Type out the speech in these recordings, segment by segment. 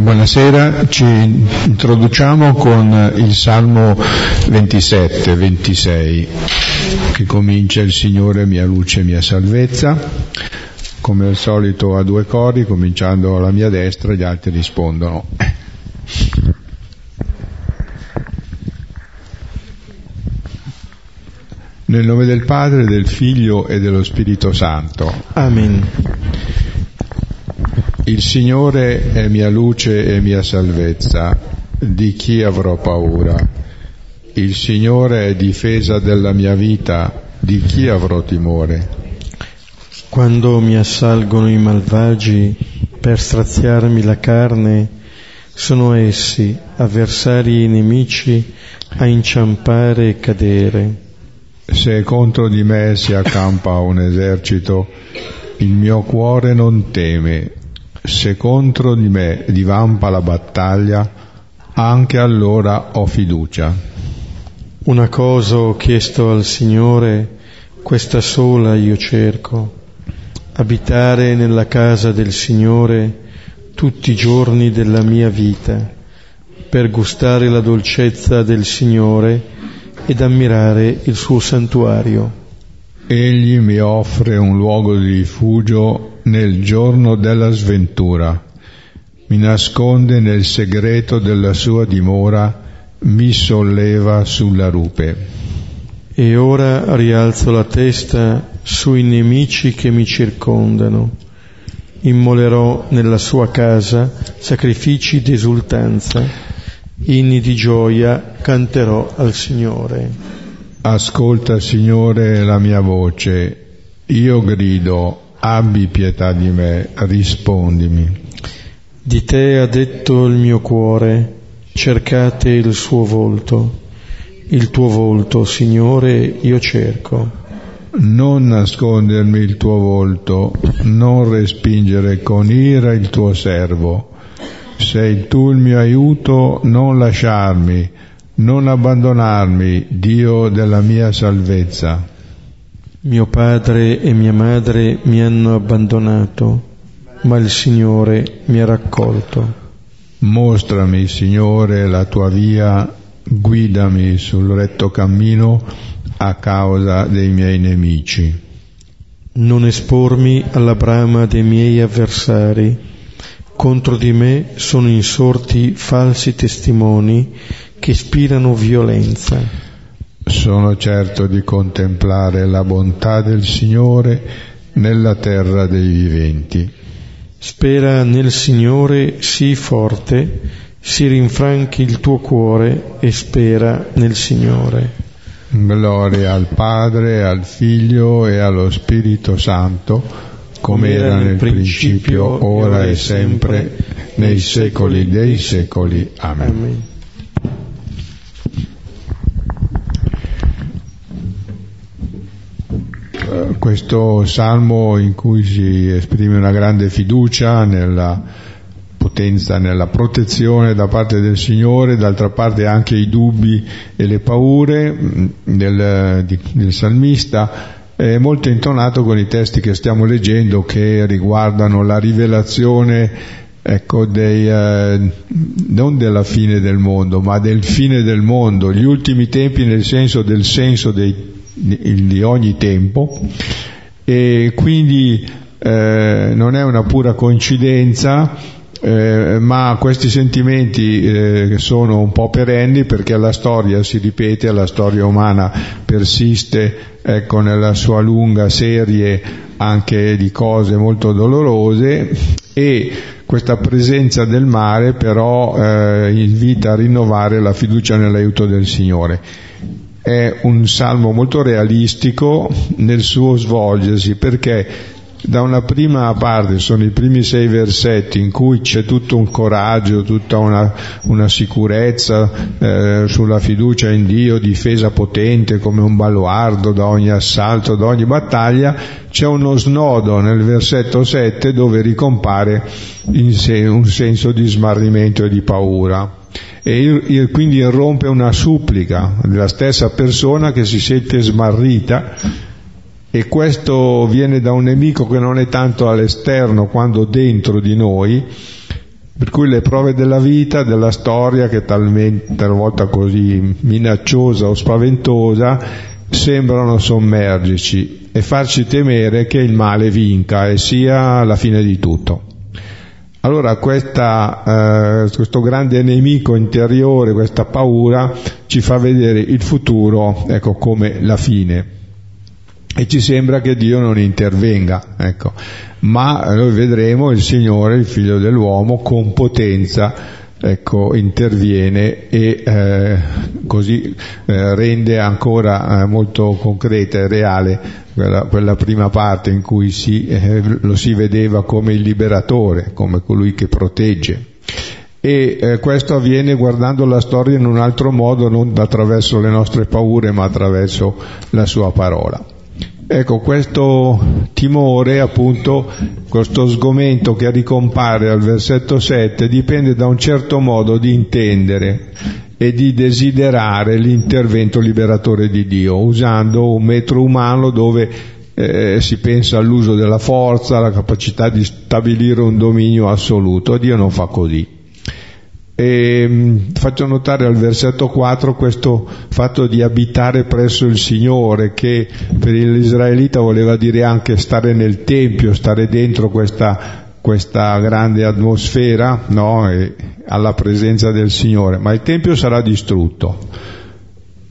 Buonasera, ci introduciamo con il Salmo 27, 26, che comincia Il Signore mia luce, mia salvezza, come al solito a due cori, cominciando alla mia destra, gli altri rispondono. Nel nome del Padre, del Figlio e dello Spirito Santo. Amen. Il Signore è mia luce e mia salvezza, di chi avrò paura? Il Signore è difesa della mia vita, di chi avrò timore? Quando mi assalgono i malvagi per straziarmi la carne, sono essi, avversari e nemici, a inciampare e cadere. Se contro di me si accampa un esercito, il mio cuore non teme, se contro di me divampa la battaglia, anche allora ho fiducia. Una cosa ho chiesto al Signore, questa sola io cerco, abitare nella casa del Signore tutti i giorni della mia vita, per gustare la dolcezza del Signore ed ammirare il suo santuario. Egli mi offre un luogo di rifugio nel giorno della sventura, mi nasconde nel segreto della sua dimora, mi solleva sulla rupe. E ora rialzo la testa sui nemici che mi circondano. Immolerò nella sua casa sacrifici d'esultanza, inni di gioia canterò al Signore. Ascolta, Signore, la mia voce, io grido, abbi pietà di me, rispondimi. Di te ha detto il mio cuore, cercate il suo volto. Il tuo volto, Signore, io cerco. Non nascondermi il tuo volto, non respingere con ira il tuo servo. Sei tu il mio aiuto, non lasciarmi, non abbandonarmi, Dio della mia salvezza. Mio padre e mia madre mi hanno abbandonato, ma il Signore mi ha raccolto. Mostrami, Signore, la tua via, guidami sul retto cammino a causa dei miei nemici. Non espormi alla brama dei miei avversari. Contro di me sono insorti falsi testimoni che ispirano violenza sono certo di contemplare la bontà del Signore nella terra dei viventi. Spera nel Signore, sii forte, si rinfranchi il tuo cuore e spera nel Signore. Gloria al Padre, al Figlio e allo Spirito Santo, come era nel principio, ora e sempre, nei secoli dei secoli. Amen. Amen. Questo salmo in cui si esprime una grande fiducia nella potenza, nella protezione da parte del Signore, d'altra parte anche i dubbi e le paure mm, del, del salmista, è molto intonato con i testi che stiamo leggendo che riguardano la rivelazione ecco, dei, eh, non della fine del mondo, ma del fine del mondo, gli ultimi tempi nel senso del senso dei di ogni tempo. E quindi eh, non è una pura coincidenza eh, ma questi sentimenti eh, sono un po' perenni perché la storia si ripete, la storia umana persiste ecco, nella sua lunga serie anche di cose molto dolorose. E questa presenza del mare però eh, invita a rinnovare la fiducia nell'aiuto del Signore è un salmo molto realistico nel suo svolgersi perché da una prima parte sono i primi sei versetti in cui c'è tutto un coraggio, tutta una, una sicurezza eh, sulla fiducia in Dio, difesa potente come un baluardo da ogni assalto, da ogni battaglia, c'è uno snodo nel versetto 7 dove ricompare sé un senso di smarrimento e di paura e quindi irrompe una supplica della stessa persona che si sente smarrita e questo viene da un nemico che non è tanto all'esterno quanto dentro di noi Per cui le prove della vita, della storia, che talmente talvolta così minacciosa o spaventosa, sembrano sommergerci e farci temere che il male vinca e sia la fine di tutto. Allora questa, eh, questo grande nemico interiore, questa paura, ci fa vedere il futuro ecco, come la fine e ci sembra che Dio non intervenga, ecco. ma noi vedremo il Signore, il Figlio dell'uomo, con potenza ecco, interviene e eh, così eh, rende ancora eh, molto concreta e reale quella, quella, prima parte in cui si, eh, lo si vedeva come il liberatore, come colui che protegge. E eh, questo avviene guardando la storia in un altro modo, non attraverso le nostre paure, ma attraverso la sua parola. Ecco, questo timore, appunto, questo sgomento che ricompare al versetto 7 dipende da un certo modo di intendere e di desiderare l'intervento liberatore di Dio, usando un metro umano dove eh, si pensa all'uso della forza, alla capacità di stabilire un dominio assoluto. Dio non fa così. E mm, faccio notare al versetto 4 questo fatto di abitare presso il Signore, che per l'Israelita voleva dire anche stare nel Tempio, stare dentro questa, questa grande atmosfera, no? alla presenza del Signore. Ma il Tempio sarà distrutto.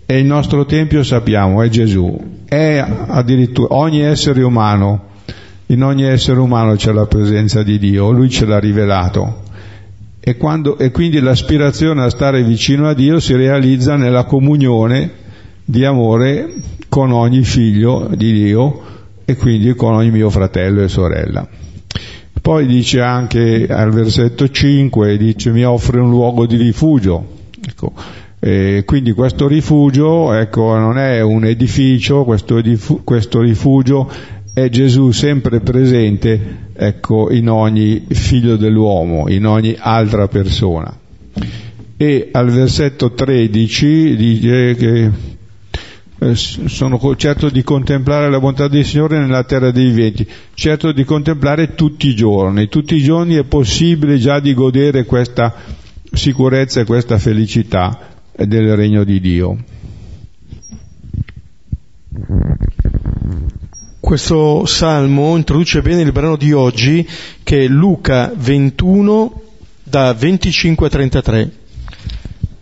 E il nostro Tempio sappiamo è Gesù. È addirittura ogni essere umano, in ogni essere umano c'è la presenza di Dio, Lui ce l'ha rivelato e, quando, e quindi l'aspirazione a stare vicino a Dio si realizza nella comunione di amore con ogni figlio di Dio e quindi con ogni mio fratello e sorella. Poi dice anche al versetto 5, dice mi offre un luogo di rifugio. Ecco, e quindi questo rifugio ecco, non è un edificio, questo, edifu- questo rifugio è Gesù sempre presente ecco, in ogni figlio dell'uomo, in ogni altra persona. E al versetto 13 dice che eh, sono certo di contemplare la bontà del Signore nella terra dei venti, certo di contemplare tutti i giorni, tutti i giorni è possibile già di godere questa sicurezza e questa felicità del regno di Dio. Questo salmo introduce bene il brano di oggi che è Luca 21 da 25 a 33.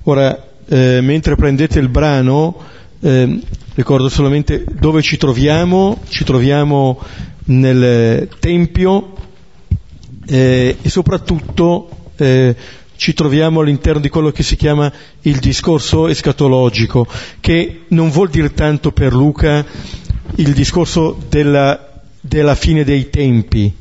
Ora, eh, mentre prendete il brano, eh, ricordo solamente dove ci troviamo, ci troviamo nel Tempio eh, e soprattutto eh, ci troviamo all'interno di quello che si chiama il discorso escatologico, che non vuol dire tanto per Luca il discorso della, della fine dei tempi,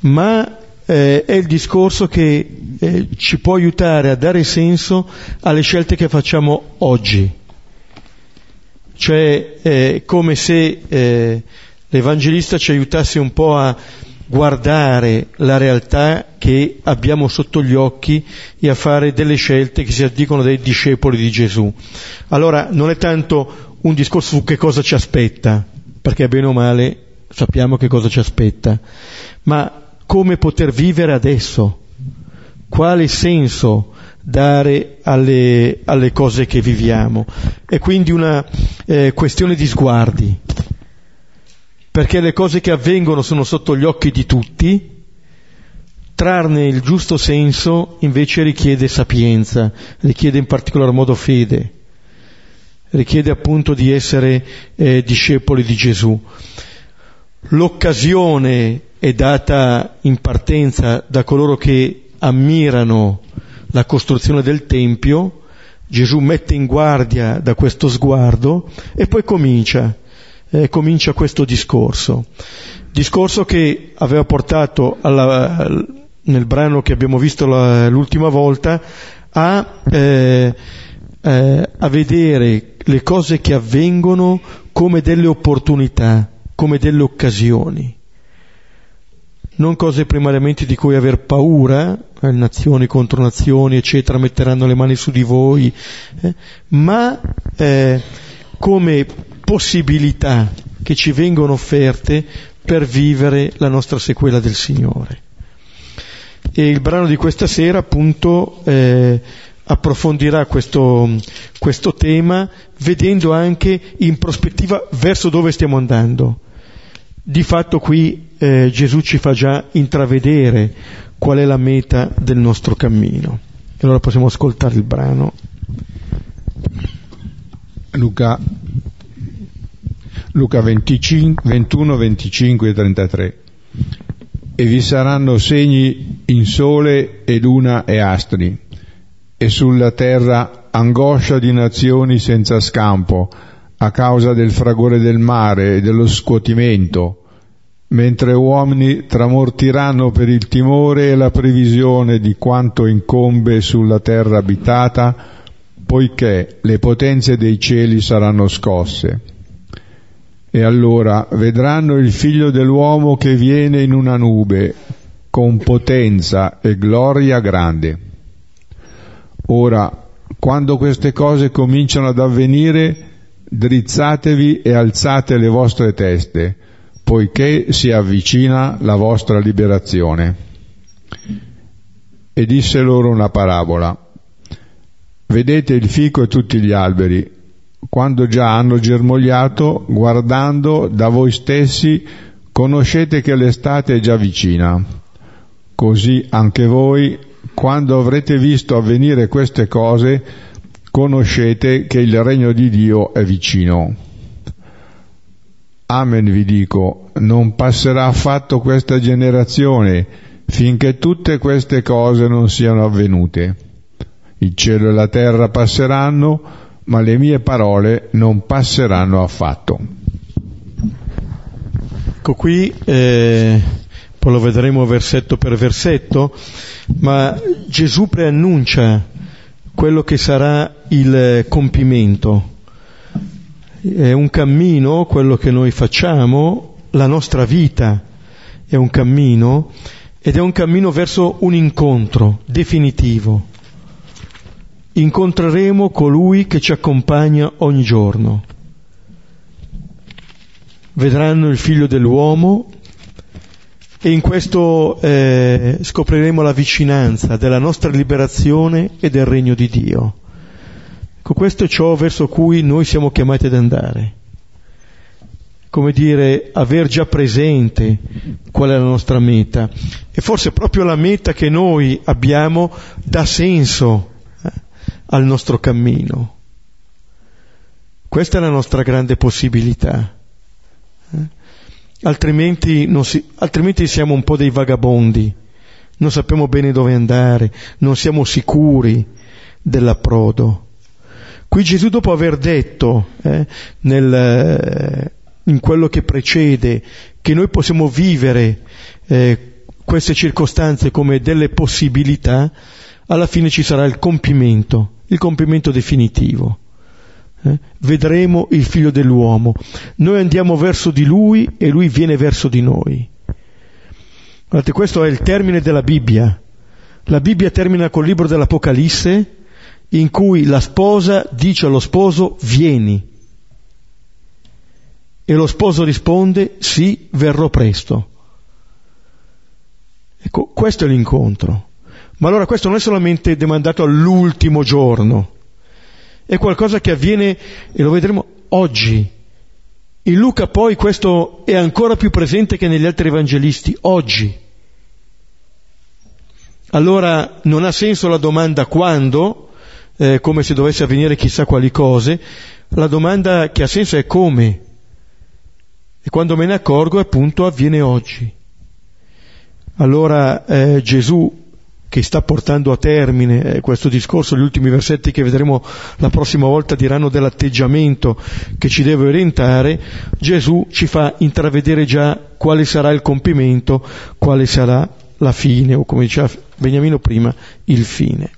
ma eh, è il discorso che eh, ci può aiutare a dare senso alle scelte che facciamo oggi. Cioè, è come se eh, l'Evangelista ci aiutasse un po' a guardare la realtà che abbiamo sotto gli occhi e a fare delle scelte che si addicono dai discepoli di Gesù. Allora, non è tanto un discorso su che cosa ci aspetta, perché bene o male sappiamo che cosa ci aspetta, ma come poter vivere adesso, quale senso dare alle, alle cose che viviamo. È quindi una eh, questione di sguardi, perché le cose che avvengono sono sotto gli occhi di tutti, trarne il giusto senso invece richiede sapienza, richiede in particolar modo fede richiede appunto di essere eh, discepoli di Gesù. L'occasione è data in partenza da coloro che ammirano la costruzione del Tempio, Gesù mette in guardia da questo sguardo e poi comincia, eh, comincia questo discorso. Discorso che aveva portato alla, nel brano che abbiamo visto la, l'ultima volta a, eh, eh, a vedere le cose che avvengono come delle opportunità, come delle occasioni. Non cose primariamente di cui aver paura, eh, nazioni contro nazioni, eccetera, metteranno le mani su di voi, eh, ma eh, come possibilità che ci vengono offerte per vivere la nostra sequela del Signore. E il brano di questa sera appunto eh, approfondirà questo, questo tema vedendo anche in prospettiva verso dove stiamo andando. Di fatto qui eh, Gesù ci fa già intravedere qual è la meta del nostro cammino. E allora possiamo ascoltare il brano. Luca, Luca 25, 21, 25 e 33. E vi saranno segni in sole e luna e astri, e sulla terra angoscia di nazioni senza scampo, a causa del fragore del mare e dello scuotimento, mentre uomini tramortiranno per il timore e la previsione di quanto incombe sulla terra abitata, poiché le potenze dei cieli saranno scosse. E allora vedranno il figlio dell'uomo che viene in una nube, con potenza e gloria grande. Ora, quando queste cose cominciano ad avvenire, drizzatevi e alzate le vostre teste, poiché si avvicina la vostra liberazione. E disse loro una parabola. Vedete il fico e tutti gli alberi, quando già hanno germogliato, guardando da voi stessi, conoscete che l'estate è già vicina. Così anche voi, quando avrete visto avvenire queste cose, conoscete che il regno di Dio è vicino. Amen vi dico, non passerà affatto questa generazione finché tutte queste cose non siano avvenute. Il cielo e la terra passeranno, ma le mie parole non passeranno affatto. Ecco qui eh, poi lo vedremo versetto per versetto, ma Gesù preannuncia quello che sarà il compimento. È un cammino, quello che noi facciamo, la nostra vita è un cammino ed è un cammino verso un incontro definitivo. Incontreremo colui che ci accompagna ogni giorno. Vedranno il figlio dell'uomo e in questo eh, scopriremo la vicinanza della nostra liberazione e del regno di Dio. Ecco, questo è ciò verso cui noi siamo chiamati ad andare. Come dire, aver già presente qual è la nostra meta. E forse proprio la meta che noi abbiamo dà senso eh, al nostro cammino. Questa è la nostra grande possibilità. Altrimenti, si, altrimenti siamo un po' dei vagabondi, non sappiamo bene dove andare, non siamo sicuri dell'approdo. Qui Gesù dopo aver detto eh, nel, eh, in quello che precede che noi possiamo vivere eh, queste circostanze come delle possibilità, alla fine ci sarà il compimento, il compimento definitivo. Eh? Vedremo il figlio dell'uomo. Noi andiamo verso di lui e lui viene verso di noi. Guardate, questo è il termine della Bibbia. La Bibbia termina col libro dell'Apocalisse in cui la sposa dice allo sposo vieni. E lo sposo risponde sì, verrò presto. Ecco, questo è l'incontro. Ma allora questo non è solamente demandato all'ultimo giorno, è qualcosa che avviene, e lo vedremo oggi. In Luca poi questo è ancora più presente che negli altri evangelisti, oggi. Allora non ha senso la domanda quando, eh, come se dovesse avvenire chissà quali cose, la domanda che ha senso è come. E quando me ne accorgo appunto avviene oggi. Allora eh, Gesù che sta portando a termine eh, questo discorso, gli ultimi versetti che vedremo la prossima volta diranno dell'atteggiamento che ci deve orientare, Gesù ci fa intravedere già quale sarà il compimento, quale sarà la fine, o come diceva Beniamino prima, il fine.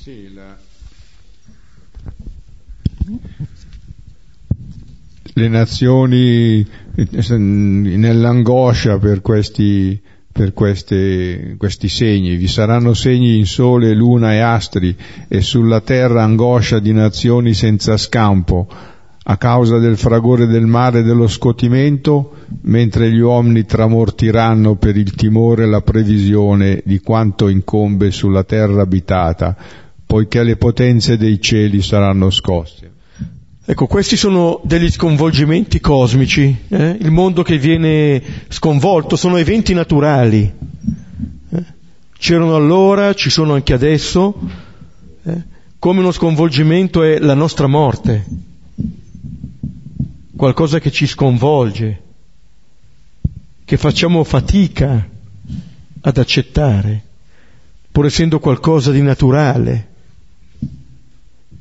Sì, la... Le nazioni nell'angoscia per questi, per queste, questi segni. Vi saranno segni in sole, luna e astri, e sulla terra angoscia di nazioni senza scampo, a causa del fragore del mare e dello scotimento, mentre gli uomini tramortiranno per il timore la previsione di quanto incombe sulla terra abitata, poiché le potenze dei cieli saranno scosse. Ecco, questi sono degli sconvolgimenti cosmici, eh? il mondo che viene sconvolto, sono eventi naturali. Eh? C'erano allora, ci sono anche adesso, eh? come uno sconvolgimento è la nostra morte, qualcosa che ci sconvolge, che facciamo fatica ad accettare, pur essendo qualcosa di naturale.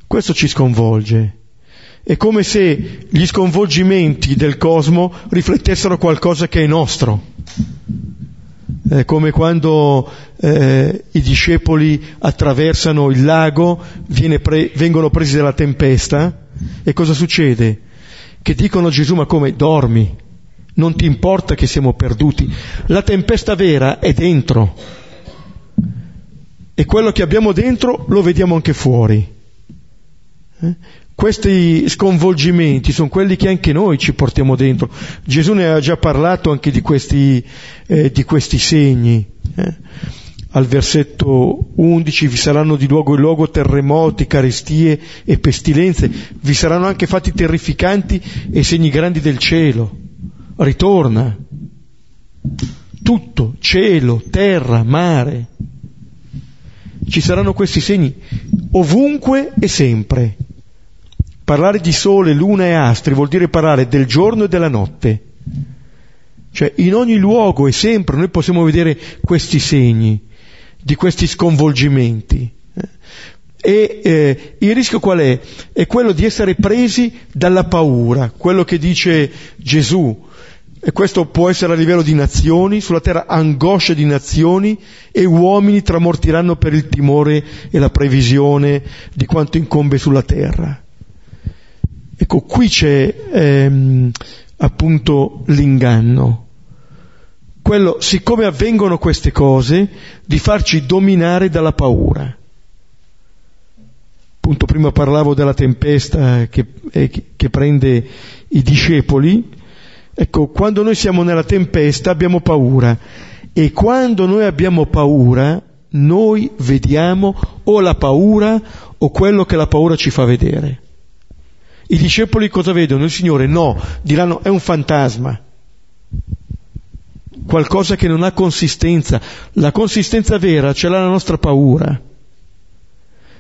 Questo ci sconvolge. È come se gli sconvolgimenti del cosmo riflettessero qualcosa che è nostro. È come quando eh, i discepoli attraversano il lago, pre- vengono presi dalla tempesta e cosa succede? Che dicono a Gesù ma come dormi? Non ti importa che siamo perduti? La tempesta vera è dentro e quello che abbiamo dentro lo vediamo anche fuori. Eh? Questi sconvolgimenti sono quelli che anche noi ci portiamo dentro. Gesù ne ha già parlato anche di questi, eh, di questi segni. Eh. Al versetto 11 vi saranno di luogo in luogo terremoti, carestie e pestilenze, vi saranno anche fatti terrificanti e segni grandi del cielo. Ritorna. Tutto, cielo, terra, mare. Ci saranno questi segni ovunque e sempre. Parlare di sole, luna e astri vuol dire parlare del giorno e della notte. Cioè in ogni luogo e sempre noi possiamo vedere questi segni, di questi sconvolgimenti. E eh, il rischio qual è? È quello di essere presi dalla paura, quello che dice Gesù. E questo può essere a livello di nazioni, sulla terra angoscia di nazioni e uomini tramortiranno per il timore e la previsione di quanto incombe sulla terra. Ecco, qui c'è ehm, appunto l'inganno. Quello, siccome avvengono queste cose, di farci dominare dalla paura. Appunto, prima parlavo della tempesta che, eh, che prende i discepoli. Ecco, quando noi siamo nella tempesta abbiamo paura e quando noi abbiamo paura noi vediamo o la paura o quello che la paura ci fa vedere. I discepoli cosa vedono? Il Signore no, diranno è un fantasma, qualcosa che non ha consistenza. La consistenza vera ce l'ha la nostra paura.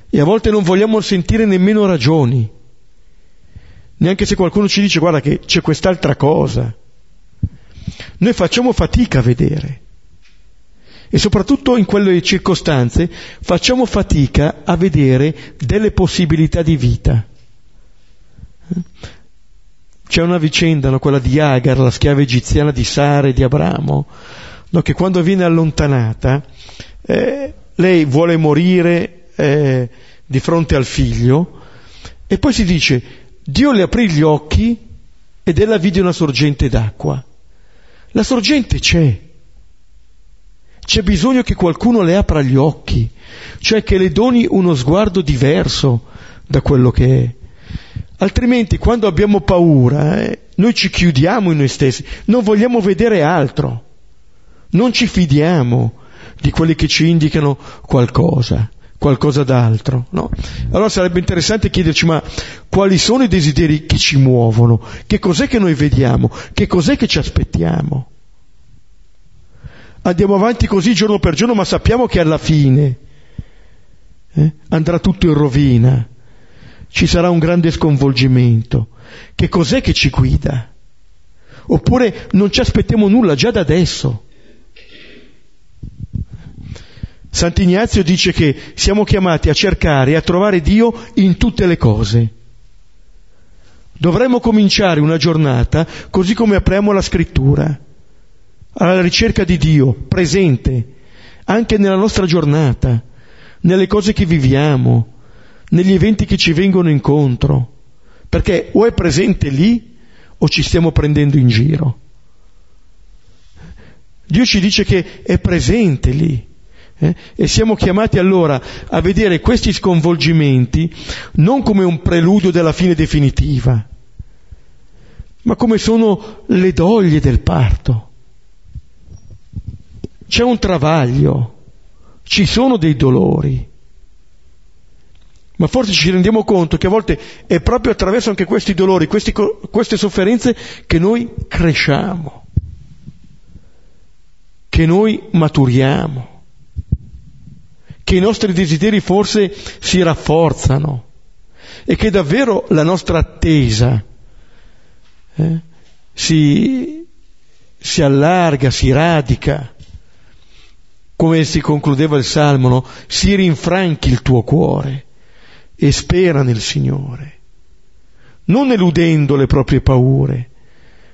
E a volte non vogliamo sentire nemmeno ragioni, neanche se qualcuno ci dice guarda che c'è quest'altra cosa. Noi facciamo fatica a vedere. E soprattutto in quelle circostanze facciamo fatica a vedere delle possibilità di vita. C'è una vicenda, no, quella di Agar, la schiava egiziana di Sara e di Abramo, no, che quando viene allontanata, eh, lei vuole morire eh, di fronte al figlio e poi si dice, Dio le aprì gli occhi ed ella vide una sorgente d'acqua. La sorgente c'è. C'è bisogno che qualcuno le apra gli occhi, cioè che le doni uno sguardo diverso da quello che è. Altrimenti quando abbiamo paura, eh, noi ci chiudiamo in noi stessi, non vogliamo vedere altro, non ci fidiamo di quelli che ci indicano qualcosa, qualcosa d'altro. No? Allora sarebbe interessante chiederci ma quali sono i desideri che ci muovono, che cos'è che noi vediamo, che cos'è che ci aspettiamo. Andiamo avanti così giorno per giorno, ma sappiamo che alla fine eh, andrà tutto in rovina ci sarà un grande sconvolgimento. Che cos'è che ci guida? Oppure non ci aspettiamo nulla già da adesso. Sant'Ignazio dice che siamo chiamati a cercare e a trovare Dio in tutte le cose. Dovremmo cominciare una giornata così come apriamo la scrittura, alla ricerca di Dio, presente, anche nella nostra giornata, nelle cose che viviamo, negli eventi che ci vengono incontro, perché o è presente lì o ci stiamo prendendo in giro. Dio ci dice che è presente lì. Eh? E siamo chiamati allora a vedere questi sconvolgimenti non come un preludio della fine definitiva, ma come sono le doglie del parto. C'è un travaglio, ci sono dei dolori. Ma forse ci rendiamo conto che a volte è proprio attraverso anche questi dolori, questi, queste sofferenze che noi cresciamo, che noi maturiamo, che i nostri desideri forse si rafforzano e che davvero la nostra attesa eh, si, si allarga, si radica come si concludeva il Salmo, no? si rinfranchi il tuo cuore e spera nel Signore, non eludendo le proprie paure,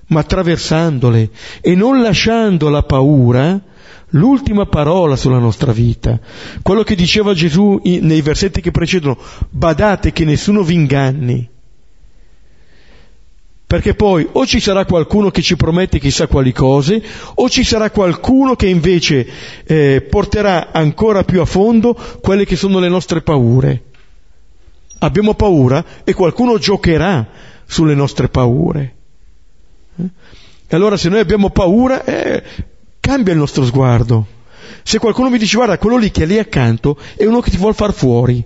ma attraversandole e non lasciando la paura l'ultima parola sulla nostra vita. Quello che diceva Gesù nei versetti che precedono, badate che nessuno vi inganni perché poi o ci sarà qualcuno che ci promette chissà quali cose, o ci sarà qualcuno che invece eh, porterà ancora più a fondo quelle che sono le nostre paure. Abbiamo paura e qualcuno giocherà sulle nostre paure. Eh? E allora se noi abbiamo paura, eh, cambia il nostro sguardo. Se qualcuno mi dice guarda, quello lì che è lì accanto è uno che ti vuole far fuori.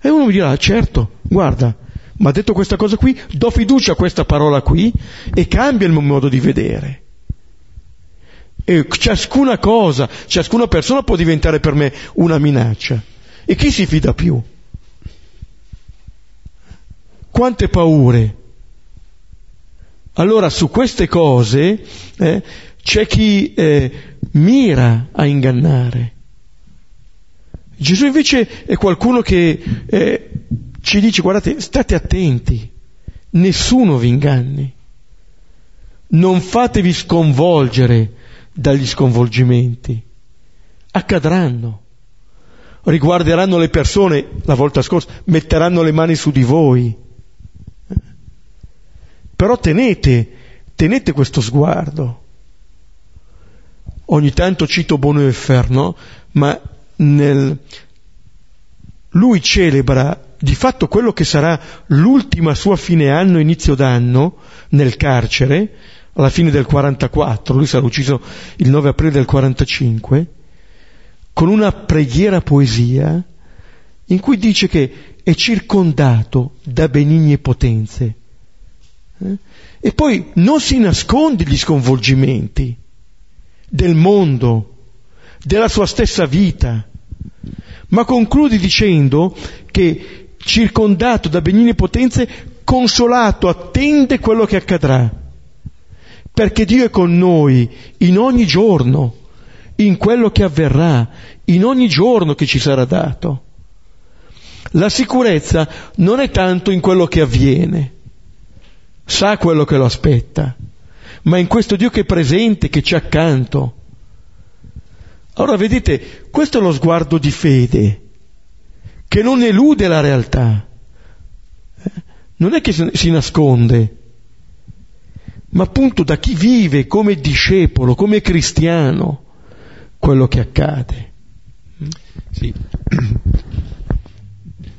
E uno mi dirà, certo, guarda, ma detto questa cosa qui, do fiducia a questa parola qui e cambia il mio modo di vedere. E ciascuna cosa, ciascuna persona può diventare per me una minaccia. E chi si fida più? Quante paure? Allora su queste cose eh, c'è chi eh, mira a ingannare. Gesù invece è qualcuno che eh, ci dice guardate, state attenti, nessuno vi inganni, non fatevi sconvolgere dagli sconvolgimenti, accadranno, riguarderanno le persone, la volta scorsa, metteranno le mani su di voi, però tenete, tenete questo sguardo. Ogni tanto cito Bono e Ferno, ma nel... lui celebra di fatto quello che sarà l'ultima sua fine anno, inizio d'anno, nel carcere, alla fine del 44, lui sarà ucciso il 9 aprile del 45, con una preghiera poesia in cui dice che è circondato da benigne potenze. Eh? E poi non si nasconde gli sconvolgimenti del mondo, della sua stessa vita, ma conclude dicendo che circondato da benigne potenze, consolato, attende quello che accadrà. Perché Dio è con noi in ogni giorno, in quello che avverrà, in ogni giorno che ci sarà dato. La sicurezza non è tanto in quello che avviene, sa quello che lo aspetta, ma in questo Dio che è presente, che c'è accanto. Allora vedete, questo è lo sguardo di fede che non elude la realtà, non è che si nasconde, ma appunto da chi vive come discepolo, come cristiano, quello che accade. Sì.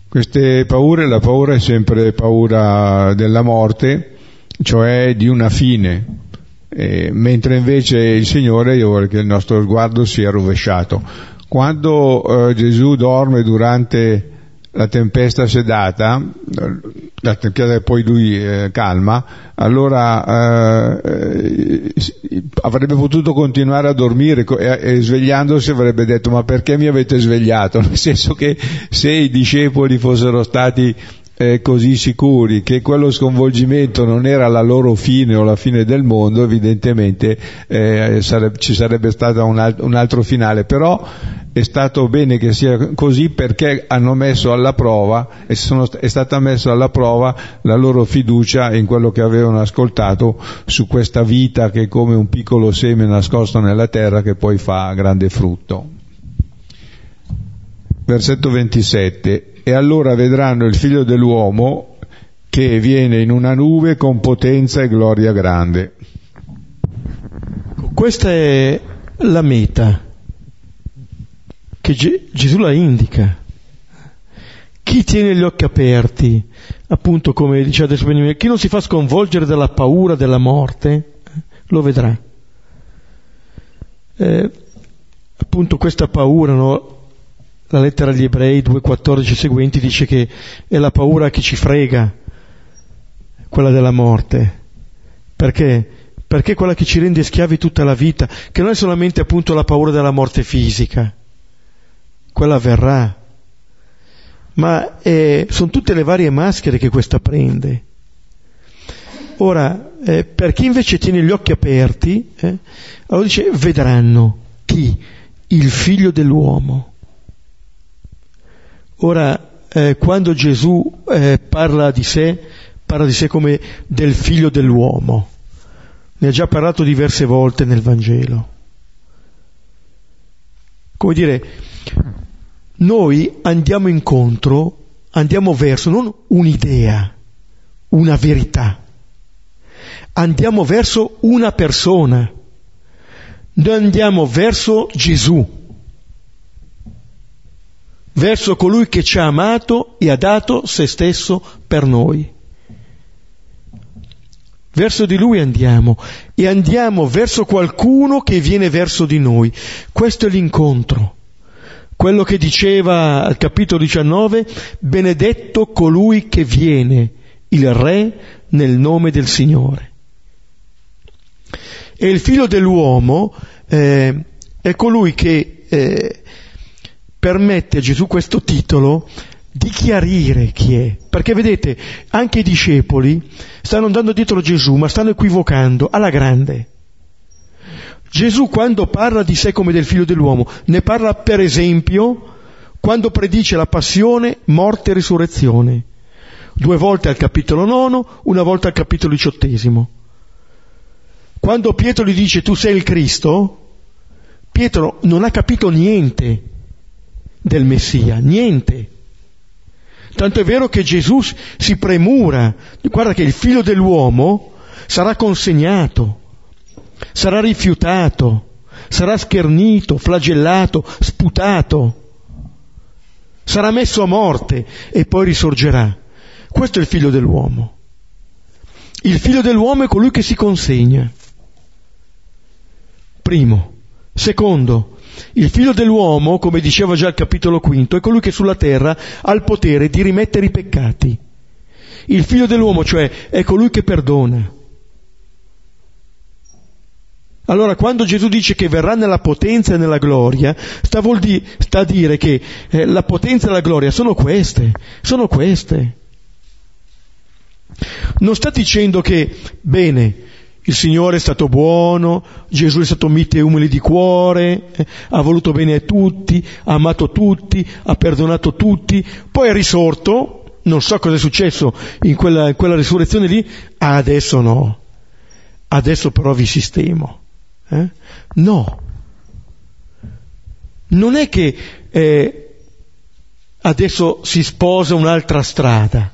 Queste paure, la paura è sempre paura della morte, cioè di una fine, eh, mentre invece il Signore, io vorrei che il nostro sguardo sia rovesciato quando eh, Gesù dorme durante la tempesta sedata, la tempesta poi lui eh, calma, allora eh, avrebbe potuto continuare a dormire e, e, svegliandosi avrebbe detto ma perché mi avete svegliato? Nel senso che se i discepoli fossero stati eh, così sicuri che quello sconvolgimento non era la loro fine o la fine del mondo, evidentemente eh, sarebbe, ci sarebbe stato un, alt- un, altro finale, però è stato bene che sia così perché hanno messo alla prova e sono, è stata messa alla prova la loro fiducia in quello che avevano ascoltato su questa vita che è come un piccolo seme nascosto nella terra che poi fa grande frutto. Versetto 27 e allora vedranno il figlio dell'uomo che viene in una nube con potenza e gloria grande. Questa è la meta che Gesù la indica. Chi tiene gli occhi aperti appunto come dice adesso Benjamin, chi non si fa sconvolgere dalla paura della morte, eh, lo vedrà. Eh, appunto questa paura, no? La lettera agli ebrei 2.14 seguenti dice che è la paura che ci frega, quella della morte. Perché? Perché è quella che ci rende schiavi tutta la vita, che non è solamente appunto la paura della morte fisica, quella verrà, ma eh, sono tutte le varie maschere che questa prende. Ora, eh, per chi invece tiene gli occhi aperti, eh, allora dice, vedranno chi? Il figlio dell'uomo. Ora, eh, quando Gesù eh, parla di sé, parla di sé come del figlio dell'uomo. Ne ha già parlato diverse volte nel Vangelo. Come dire, noi andiamo incontro, andiamo verso non un'idea, una verità, andiamo verso una persona, noi andiamo verso Gesù, verso colui che ci ha amato e ha dato se stesso per noi. Verso di lui andiamo e andiamo verso qualcuno che viene verso di noi. Questo è l'incontro. Quello che diceva al capitolo 19, benedetto colui che viene, il Re nel nome del Signore. E il figlio dell'uomo eh, è colui che eh, permette a Gesù questo titolo di chiarire chi è. Perché vedete, anche i discepoli stanno andando dietro Gesù, ma stanno equivocando alla grande. Gesù quando parla di sé come del figlio dell'uomo, ne parla per esempio quando predice la passione, morte e risurrezione. Due volte al capitolo nono, una volta al capitolo diciottesimo. Quando Pietro gli dice tu sei il Cristo, Pietro non ha capito niente del Messia, niente. Tanto è vero che Gesù si premura, guarda che il figlio dell'uomo sarà consegnato sarà rifiutato, sarà schernito, flagellato, sputato, sarà messo a morte e poi risorgerà. Questo è il figlio dell'uomo. Il figlio dell'uomo è colui che si consegna. Primo. Secondo, il figlio dell'uomo, come diceva già il capitolo quinto, è colui che sulla terra ha il potere di rimettere i peccati. Il figlio dell'uomo, cioè, è colui che perdona. Allora quando Gesù dice che verrà nella potenza e nella gloria, sta, di, sta a dire che eh, la potenza e la gloria sono queste, sono queste. Non sta dicendo che, bene, il Signore è stato buono, Gesù è stato mite e umile di cuore, eh, ha voluto bene a tutti, ha amato tutti, ha perdonato tutti, poi è risorto, non so cosa è successo in quella, in quella risurrezione lì, adesso no, adesso però vi sistemo. Eh? No. Non è che eh, adesso si sposa un'altra strada.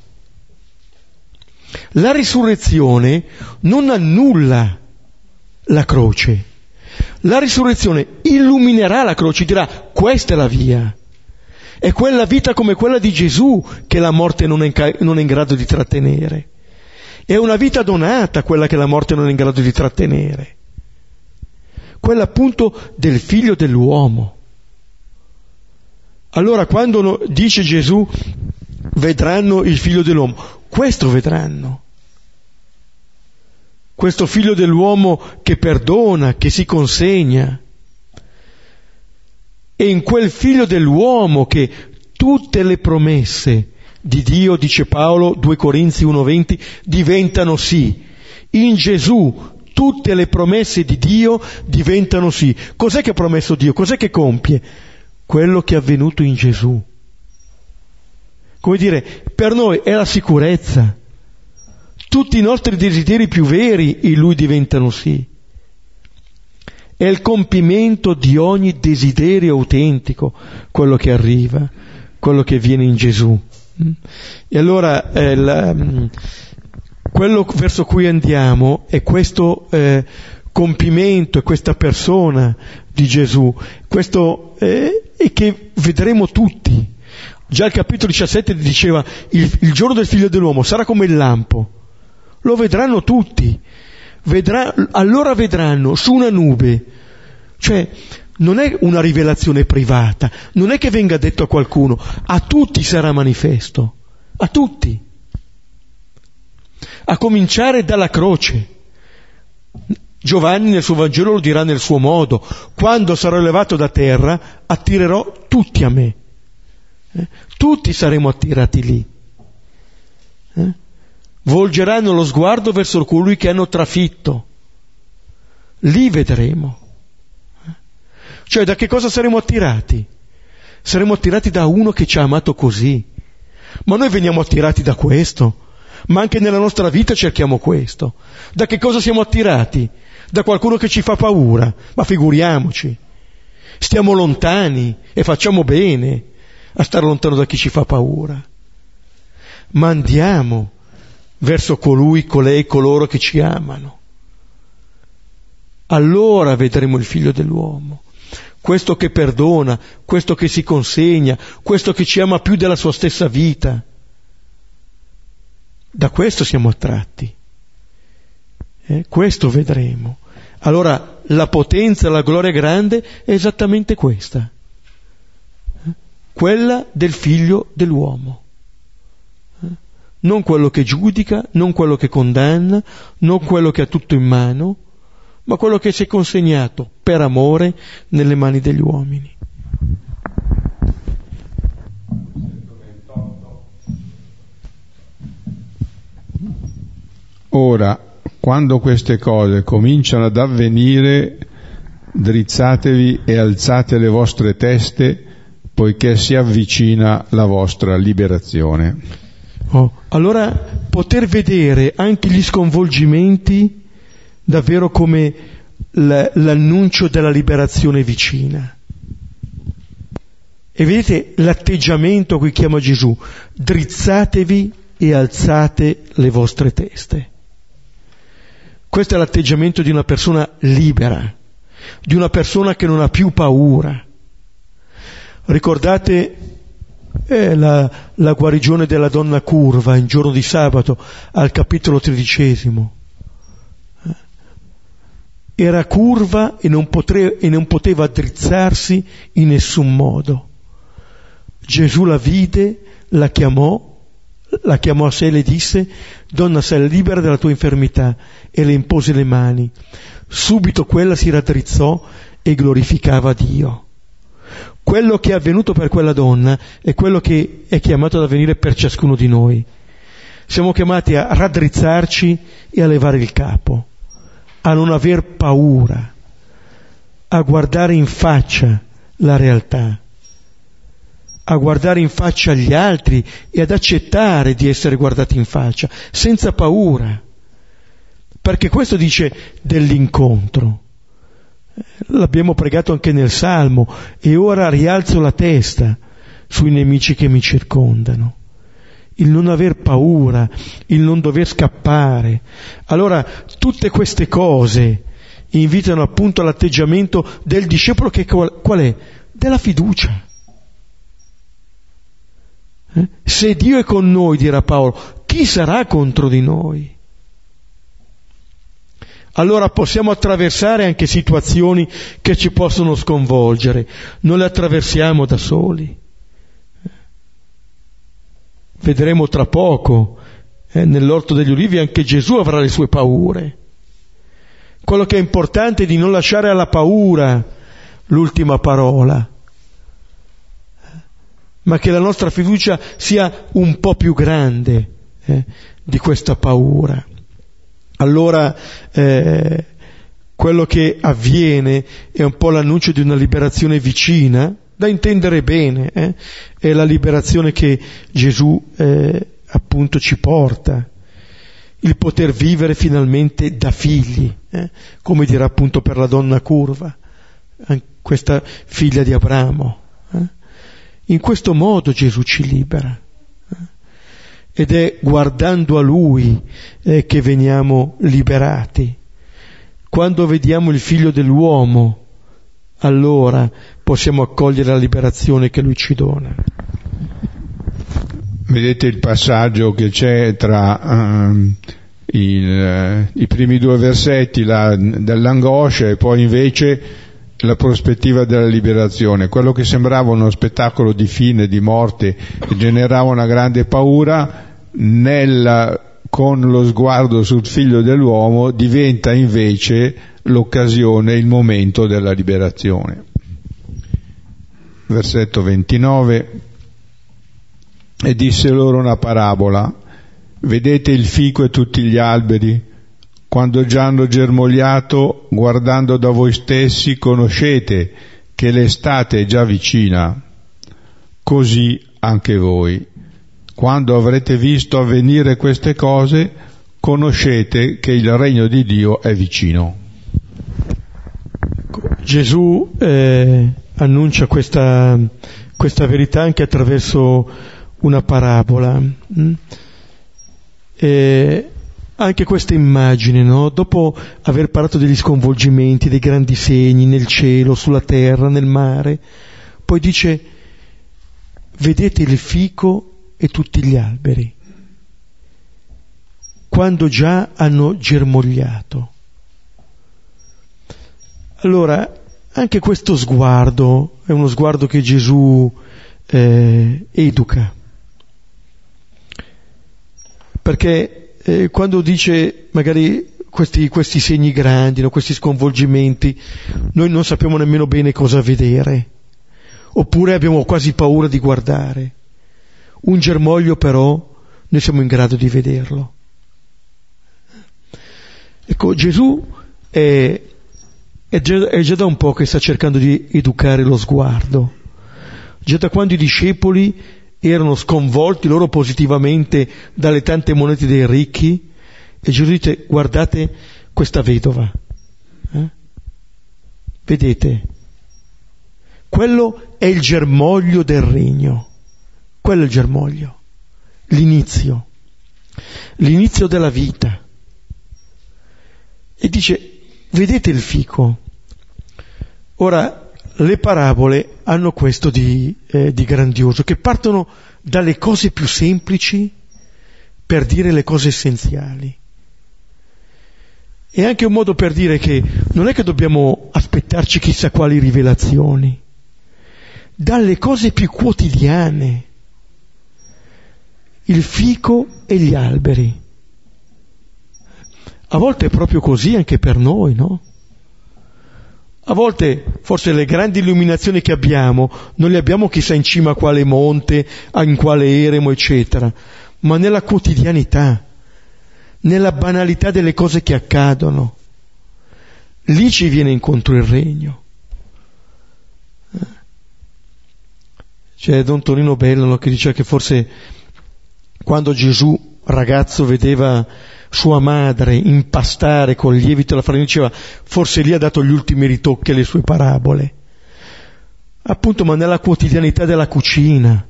La risurrezione non annulla la croce. La risurrezione illuminerà la croce, dirà questa è la via. È quella vita come quella di Gesù che la morte non è in, non è in grado di trattenere. È una vita donata quella che la morte non è in grado di trattenere quella appunto del figlio dell'uomo. Allora quando dice Gesù vedranno il figlio dell'uomo, questo vedranno. Questo figlio dell'uomo che perdona, che si consegna. E in quel figlio dell'uomo che tutte le promesse di Dio, dice Paolo, 2 Corinzi 1.20, diventano sì. In Gesù tutte le promesse di Dio diventano sì. Cos'è che ha promesso Dio? Cos'è che compie? Quello che è avvenuto in Gesù. Come dire, per noi è la sicurezza. Tutti i nostri desideri più veri in Lui diventano sì. È il compimento di ogni desiderio autentico quello che arriva, quello che viene in Gesù. E allora eh, la, quello verso cui andiamo è questo eh, compimento, è questa persona di Gesù, questo eh, e che vedremo tutti. Già il capitolo 17 diceva il, il giorno del figlio dell'uomo sarà come il lampo. Lo vedranno tutti. Vedrà, allora vedranno su una nube. Cioè, non è una rivelazione privata, non è che venga detto a qualcuno, a tutti sarà manifesto, a tutti. A cominciare dalla croce. Giovanni nel suo Vangelo lo dirà nel suo modo, quando sarò elevato da terra attirerò tutti a me. Eh? Tutti saremo attirati lì. Eh? Volgeranno lo sguardo verso colui che hanno trafitto. Lì vedremo. Eh? Cioè da che cosa saremo attirati? Saremo attirati da uno che ci ha amato così. Ma noi veniamo attirati da questo. Ma anche nella nostra vita cerchiamo questo. Da che cosa siamo attirati? Da qualcuno che ci fa paura. Ma figuriamoci. Stiamo lontani e facciamo bene a stare lontano da chi ci fa paura. Ma andiamo verso colui, colei, coloro che ci amano. Allora vedremo il figlio dell'uomo, questo che perdona, questo che si consegna, questo che ci ama più della sua stessa vita. Da questo siamo attratti. Eh, questo vedremo. Allora la potenza, la gloria grande è esattamente questa quella del figlio dell'uomo. Eh? Non quello che giudica, non quello che condanna, non quello che ha tutto in mano, ma quello che si è consegnato per amore nelle mani degli uomini. Ora, quando queste cose cominciano ad avvenire, drizzatevi e alzate le vostre teste poiché si avvicina la vostra liberazione. Oh, allora poter vedere anche gli sconvolgimenti davvero come l'annuncio della liberazione vicina. E vedete l'atteggiamento che chiama Gesù, drizzatevi e alzate le vostre teste. Questo è l'atteggiamento di una persona libera, di una persona che non ha più paura, Ricordate eh, la, la, guarigione della donna curva in giorno di sabato al capitolo tredicesimo. Eh, era curva e non, potre, e non poteva drizzarsi in nessun modo. Gesù la vide, la chiamò, la chiamò a sé e le disse, donna sei libera dalla tua infermità, e le impose le mani. Subito quella si raddrizzò e glorificava Dio quello che è avvenuto per quella donna è quello che è chiamato ad avvenire per ciascuno di noi. Siamo chiamati a raddrizzarci e a levare il capo, a non aver paura, a guardare in faccia la realtà, a guardare in faccia gli altri e ad accettare di essere guardati in faccia, senza paura. Perché questo dice dell'incontro. L'abbiamo pregato anche nel Salmo e ora rialzo la testa sui nemici che mi circondano. Il non aver paura, il non dover scappare. Allora tutte queste cose invitano appunto all'atteggiamento del discepolo che qual, è? Della fiducia. Eh? Se Dio è con noi, dirà Paolo, chi sarà contro di noi? Allora possiamo attraversare anche situazioni che ci possono sconvolgere, non le attraversiamo da soli. Vedremo tra poco, eh, nell'orto degli ulivi anche Gesù avrà le sue paure. Quello che è importante è di non lasciare alla paura l'ultima parola, ma che la nostra fiducia sia un po' più grande eh, di questa paura allora eh, quello che avviene è un po' l'annuncio di una liberazione vicina, da intendere bene, eh? è la liberazione che Gesù eh, appunto ci porta, il poter vivere finalmente da figli, eh? come dirà appunto per la donna curva, questa figlia di Abramo. Eh. In questo modo Gesù ci libera ed è guardando a Lui eh, che veniamo liberati. Quando vediamo il figlio dell'uomo, allora possiamo accogliere la liberazione che Lui ci dona. vedete il passaggio che c'è tra um, il, uh, i primi due versetti la, dell'angoscia e poi invece la prospettiva della liberazione. Quello che sembrava uno spettacolo di fine, di morte, che generava una grande paura, nella, con lo sguardo sul figlio dell'uomo diventa invece l'occasione, il momento della liberazione. Versetto 29 e disse loro una parabola. Vedete il fico e tutti gli alberi? Quando già hanno germogliato, guardando da voi stessi, conoscete che l'estate è già vicina. Così anche voi. Quando avrete visto avvenire queste cose, conoscete che il regno di Dio è vicino. Gesù eh, annuncia questa, questa verità anche attraverso una parabola. Mm? E anche questa immagine, no? dopo aver parlato degli sconvolgimenti, dei grandi segni nel cielo, sulla terra, nel mare, poi dice, vedete il fico e tutti gli alberi, quando già hanno germogliato. Allora, anche questo sguardo è uno sguardo che Gesù eh, educa perché eh, quando dice magari questi, questi segni grandi, no, questi sconvolgimenti, noi non sappiamo nemmeno bene cosa vedere, oppure abbiamo quasi paura di guardare. Un germoglio però noi siamo in grado di vederlo. Ecco, Gesù è, è, già, è già da un po' che sta cercando di educare lo sguardo. Già da quando i discepoli erano sconvolti loro positivamente dalle tante monete dei ricchi e Gesù dice guardate questa vedova, eh? vedete, quello è il germoglio del regno, quello è il germoglio, l'inizio, l'inizio della vita. E dice, vedete il fico. Ora, le parabole hanno questo di, eh, di grandioso, che partono dalle cose più semplici per dire le cose essenziali. È anche un modo per dire che non è che dobbiamo aspettarci chissà quali rivelazioni, dalle cose più quotidiane, il fico e gli alberi. A volte è proprio così anche per noi, no? A volte forse le grandi illuminazioni che abbiamo non le abbiamo chissà in cima a quale monte, in quale eremo, eccetera, ma nella quotidianità, nella banalità delle cose che accadono. Lì ci viene incontro il regno. C'è Don Tonino Bello che dice che forse quando Gesù ragazzo vedeva sua madre impastare con lievito la farina, diceva forse lì ha dato gli ultimi ritocchi alle sue parabole. Appunto, ma nella quotidianità della cucina.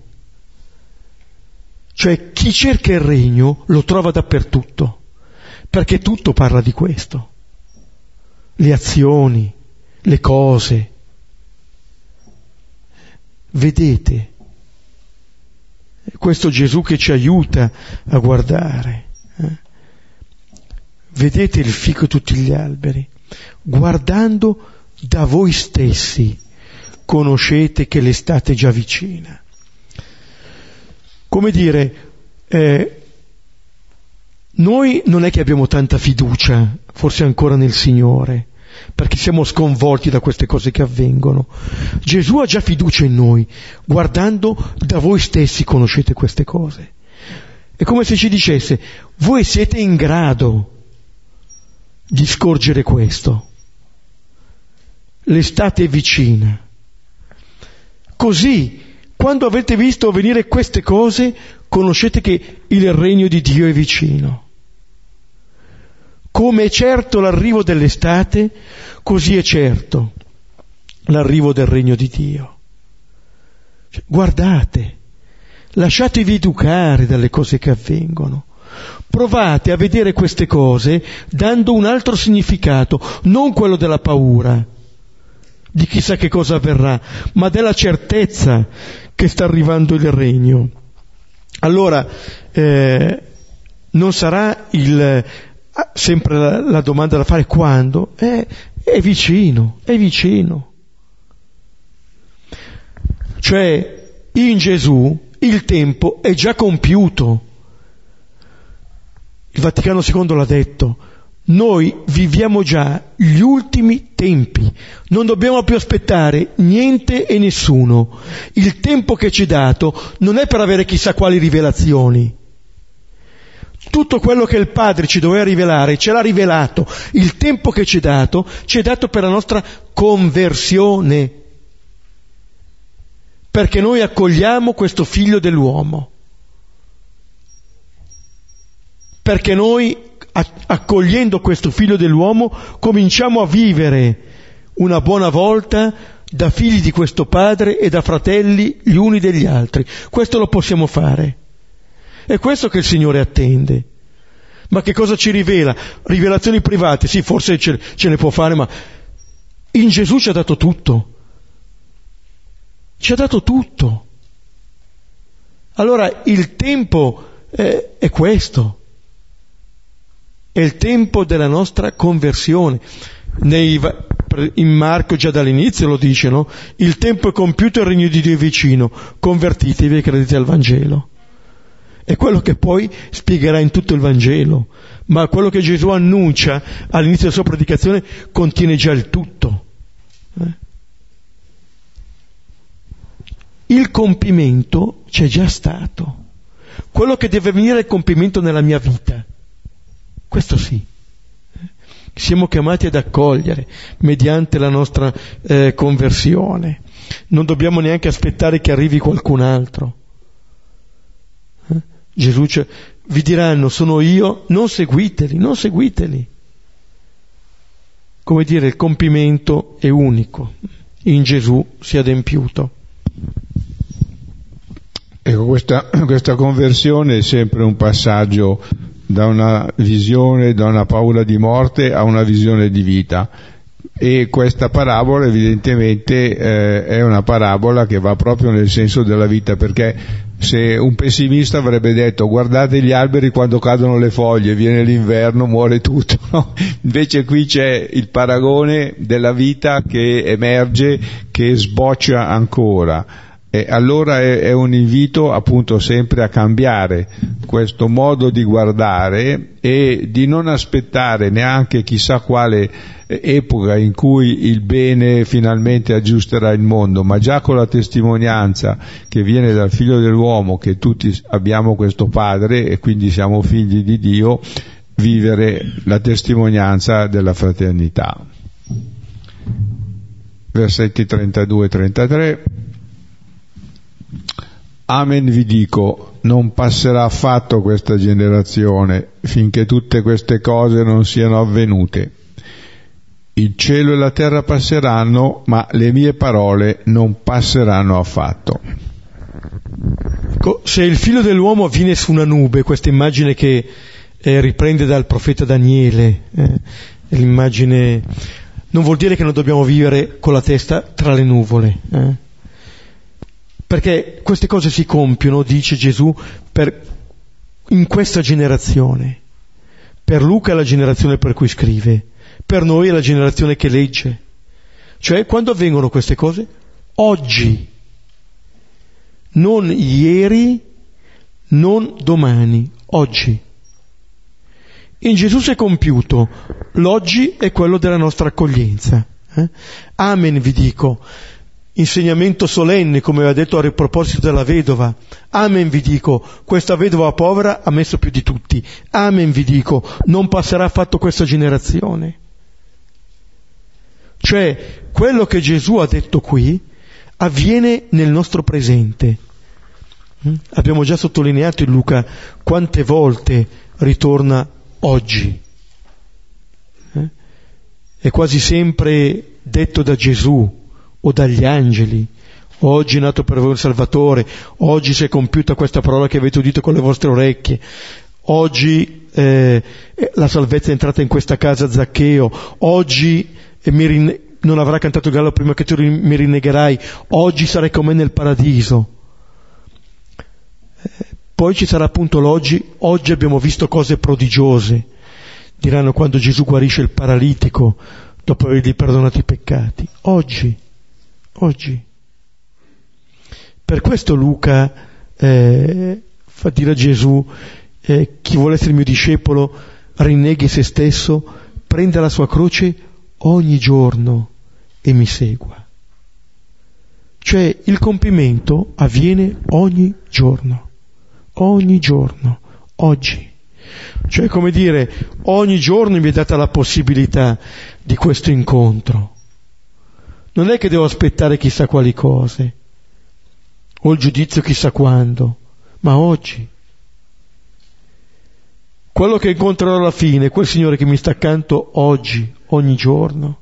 Cioè chi cerca il regno lo trova dappertutto, perché tutto parla di questo. Le azioni, le cose. Vedete, questo Gesù che ci aiuta a guardare. Eh? vedete il fico e tutti gli alberi, guardando da voi stessi conoscete che l'estate è già vicina. Come dire, eh, noi non è che abbiamo tanta fiducia, forse ancora nel Signore, perché siamo sconvolti da queste cose che avvengono. Gesù ha già fiducia in noi, guardando da voi stessi conoscete queste cose. È come se ci dicesse, voi siete in grado di scorgere questo. L'estate è vicina. Così, quando avete visto venire queste cose, conoscete che il regno di Dio è vicino. Come è certo l'arrivo dell'estate, così è certo l'arrivo del regno di Dio. Cioè, guardate, lasciatevi educare dalle cose che avvengono. Provate a vedere queste cose dando un altro significato, non quello della paura, di chissà che cosa avverrà, ma della certezza che sta arrivando il regno. Allora, eh, non sarà il, sempre la, la, domanda da fare quando? Eh, è vicino, è vicino. Cioè, in Gesù il tempo è già compiuto. Il Vaticano II l'ha detto, noi viviamo già gli ultimi tempi, non dobbiamo più aspettare niente e nessuno. Il tempo che ci è dato non è per avere chissà quali rivelazioni. Tutto quello che il Padre ci doveva rivelare ce l'ha rivelato. Il tempo che ci è dato ci è dato per la nostra conversione. Perché noi accogliamo questo figlio dell'uomo. Perché noi accogliendo questo figlio dell'uomo, cominciamo a vivere una buona volta da figli di questo padre e da fratelli gli uni degli altri. Questo lo possiamo fare. È questo che il Signore attende. Ma che cosa ci rivela? Rivelazioni private, sì, forse ce, ce ne può fare, ma in Gesù ci ha dato tutto. Ci ha dato tutto. Allora il tempo eh, è questo. È il tempo della nostra conversione. Nei, in Marco già dall'inizio lo dice, no? Il tempo è compiuto e il regno di Dio è vicino. Convertitevi e credete al Vangelo. È quello che poi spiegherà in tutto il Vangelo. Ma quello che Gesù annuncia all'inizio della sua predicazione contiene già il tutto. Eh? Il compimento c'è già stato. Quello che deve venire è il compimento nella mia vita. Questo sì. Siamo chiamati ad accogliere mediante la nostra eh, conversione. Non dobbiamo neanche aspettare che arrivi qualcun altro. Gesù vi diranno sono io, non seguiteli, non seguiteli. Come dire, il compimento è unico, in Gesù si è adempiuto. Ecco, questa, questa conversione è sempre un passaggio da una visione, da una paura di morte a una visione di vita. E questa parabola evidentemente eh, è una parabola che va proprio nel senso della vita, perché se un pessimista avrebbe detto guardate gli alberi quando cadono le foglie, viene l'inverno, muore tutto, no? invece qui c'è il paragone della vita che emerge, che sboccia ancora e allora è, è, un invito appunto sempre a cambiare questo modo di guardare e di non aspettare neanche chissà quale epoca in cui il bene finalmente aggiusterà il mondo, ma già con la testimonianza che viene dal figlio dell'uomo che tutti abbiamo questo padre e quindi siamo figli di Dio, vivere la testimonianza della fraternità. Versetti 32 33 Amen vi dico, non passerà affatto questa generazione finché tutte queste cose non siano avvenute. Il cielo e la terra passeranno, ma le mie parole non passeranno affatto. Se il figlio dell'uomo viene su una nube, questa immagine che eh, riprende dal profeta Daniele, eh, l'immagine non vuol dire che non dobbiamo vivere con la testa tra le nuvole. Eh perché queste cose si compiono, dice Gesù, per, in questa generazione. Per Luca è la generazione per cui scrive, per noi è la generazione che legge. Cioè, quando avvengono queste cose? Oggi, non ieri, non domani, oggi. In Gesù si è compiuto, l'oggi è quello della nostra accoglienza. Eh? Amen vi dico, insegnamento solenne, come aveva detto a proposito della vedova. Amen vi dico, questa vedova povera ha messo più di tutti. Amen vi dico, non passerà affatto questa generazione. Cioè, quello che Gesù ha detto qui avviene nel nostro presente. Mm? Abbiamo già sottolineato in Luca quante volte ritorna oggi. Eh? È quasi sempre detto da Gesù, o dagli angeli. Oggi è nato per voi un Salvatore, oggi si è compiuta questa parola che avete udito con le vostre orecchie, oggi eh, la salvezza è entrata in questa casa Zaccheo, oggi eh, rinne- non avrà cantato il gallo prima che tu mi rinnegherai, oggi sarai con me nel paradiso. Eh, Poi ci sarà appunto l'oggi, oggi abbiamo visto cose prodigiose, diranno quando Gesù guarisce il paralitico dopo avergli perdonato i peccati. Oggi, oggi. Per questo Luca eh, fa dire a Gesù, eh, chi vuole essere mio discepolo rinneghi se stesso, prenda la sua croce ogni giorno e mi segua. Cioè il compimento avviene ogni giorno, ogni giorno, oggi. Cioè come dire, ogni giorno mi è data la possibilità di questo incontro. Non è che devo aspettare chissà quali cose, o il giudizio chissà quando, ma oggi. Quello che incontrerò alla fine, quel Signore che mi sta accanto oggi, ogni giorno.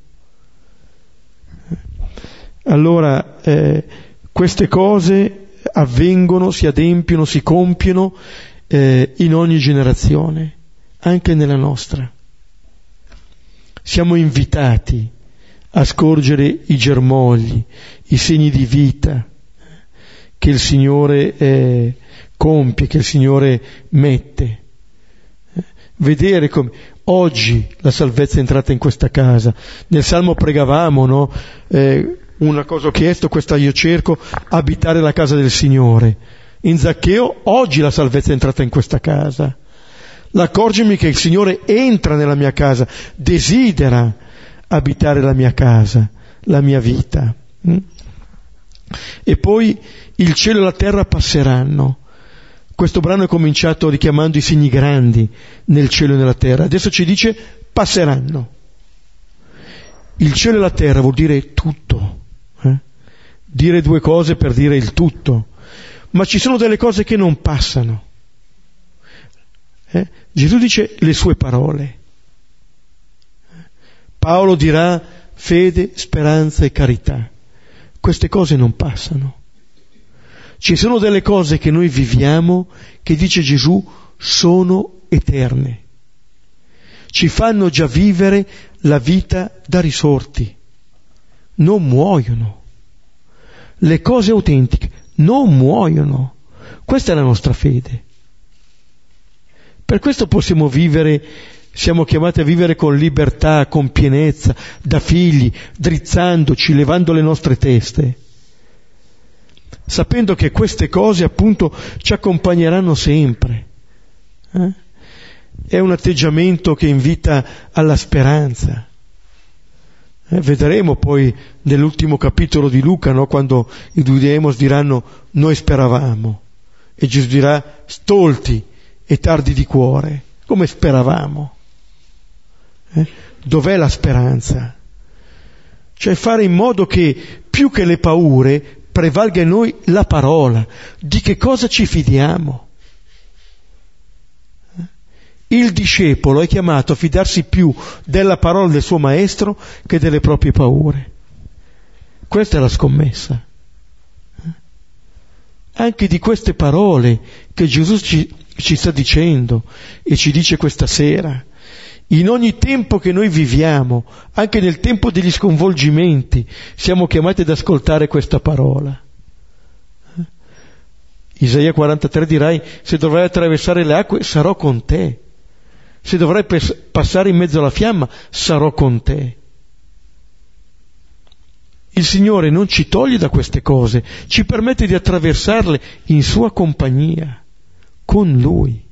Allora, eh, queste cose avvengono, si adempiono, si compiono eh, in ogni generazione, anche nella nostra. Siamo invitati a scorgere i germogli, i segni di vita che il Signore eh, compie, che il Signore mette. Vedere come oggi la salvezza è entrata in questa casa. Nel Salmo pregavamo, no? Eh, una cosa ho chiesto, questa io cerco, abitare la casa del Signore. In Zaccheo oggi la salvezza è entrata in questa casa. L'accorgermi che il Signore entra nella mia casa, desidera abitare la mia casa, la mia vita. Mm? E poi il cielo e la terra passeranno. Questo brano è cominciato richiamando i segni grandi nel cielo e nella terra. Adesso ci dice passeranno. Il cielo e la terra vuol dire tutto. Eh? Dire due cose per dire il tutto. Ma ci sono delle cose che non passano. Eh? Gesù dice le sue parole. Paolo dirà fede, speranza e carità. Queste cose non passano. Ci sono delle cose che noi viviamo che dice Gesù sono eterne. Ci fanno già vivere la vita da risorti. Non muoiono. Le cose autentiche non muoiono. Questa è la nostra fede. Per questo possiamo vivere, siamo chiamati a vivere con libertà, con pienezza, da figli, drizzandoci, levando le nostre teste sapendo che queste cose appunto ci accompagneranno sempre. Eh? È un atteggiamento che invita alla speranza. Eh, vedremo poi nell'ultimo capitolo di Luca, no, quando i Dudeemos diranno noi speravamo e Gesù dirà stolti e tardi di cuore, come speravamo. Eh? Dov'è la speranza? Cioè fare in modo che più che le paure prevalga in noi la parola, di che cosa ci fidiamo. Il discepolo è chiamato a fidarsi più della parola del suo maestro che delle proprie paure. Questa è la scommessa. Anche di queste parole che Gesù ci, ci sta dicendo e ci dice questa sera, in ogni tempo che noi viviamo, anche nel tempo degli sconvolgimenti, siamo chiamati ad ascoltare questa parola. Isaia 43 dirai, se dovrai attraversare le acque, sarò con te. Se dovrai pes- passare in mezzo alla fiamma, sarò con te. Il Signore non ci toglie da queste cose, ci permette di attraversarle in sua compagnia, con Lui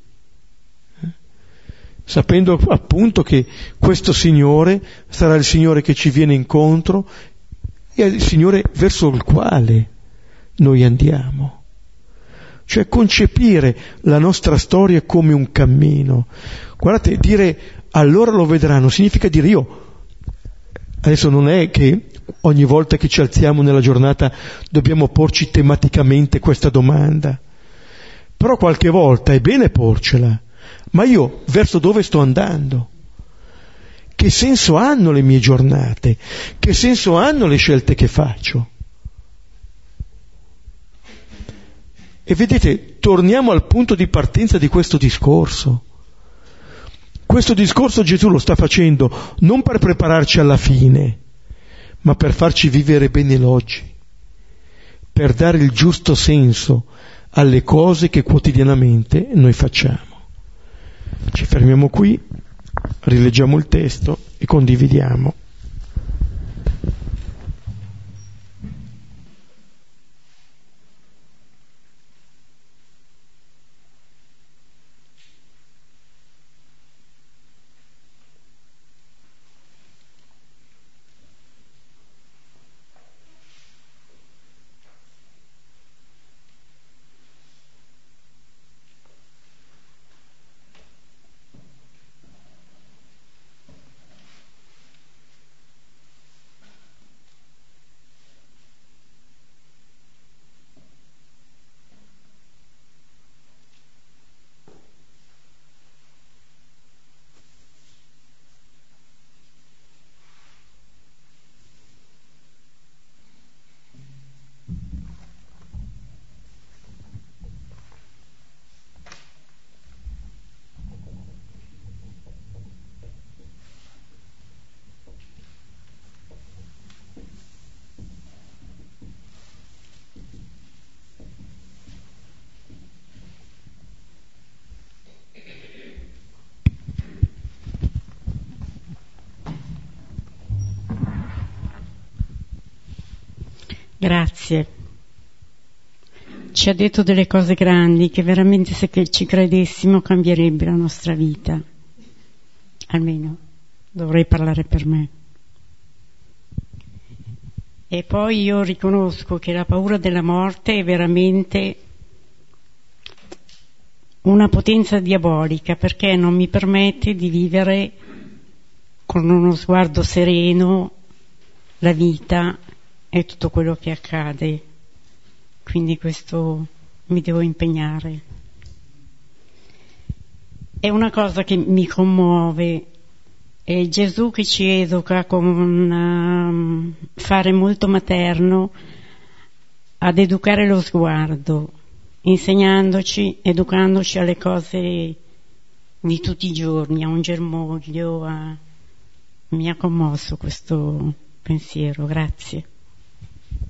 sapendo appunto che questo Signore sarà il Signore che ci viene incontro e il Signore verso il quale noi andiamo. Cioè concepire la nostra storia come un cammino. Guardate, dire allora lo vedranno significa dire io, adesso non è che ogni volta che ci alziamo nella giornata dobbiamo porci tematicamente questa domanda, però qualche volta è bene porcela ma io verso dove sto andando? Che senso hanno le mie giornate? Che senso hanno le scelte che faccio? E vedete, torniamo al punto di partenza di questo discorso. Questo discorso Gesù lo sta facendo non per prepararci alla fine, ma per farci vivere bene l'oggi, per dare il giusto senso alle cose che quotidianamente noi facciamo. Ci fermiamo qui, rileggiamo il testo e condividiamo. Grazie. Ci ha detto delle cose grandi che veramente se ci credessimo cambierebbe la nostra vita. Almeno dovrei parlare per me. E poi io riconosco che la paura della morte è veramente una potenza diabolica perché non mi permette di vivere con uno sguardo sereno la vita e tutto quello che accade. Quindi questo mi devo impegnare. È una cosa che mi commuove. È Gesù che ci educa con un um, fare molto materno ad educare lo sguardo, insegnandoci, educandoci alle cose di tutti i giorni, a un germoglio. A... Mi ha commosso questo pensiero, grazie.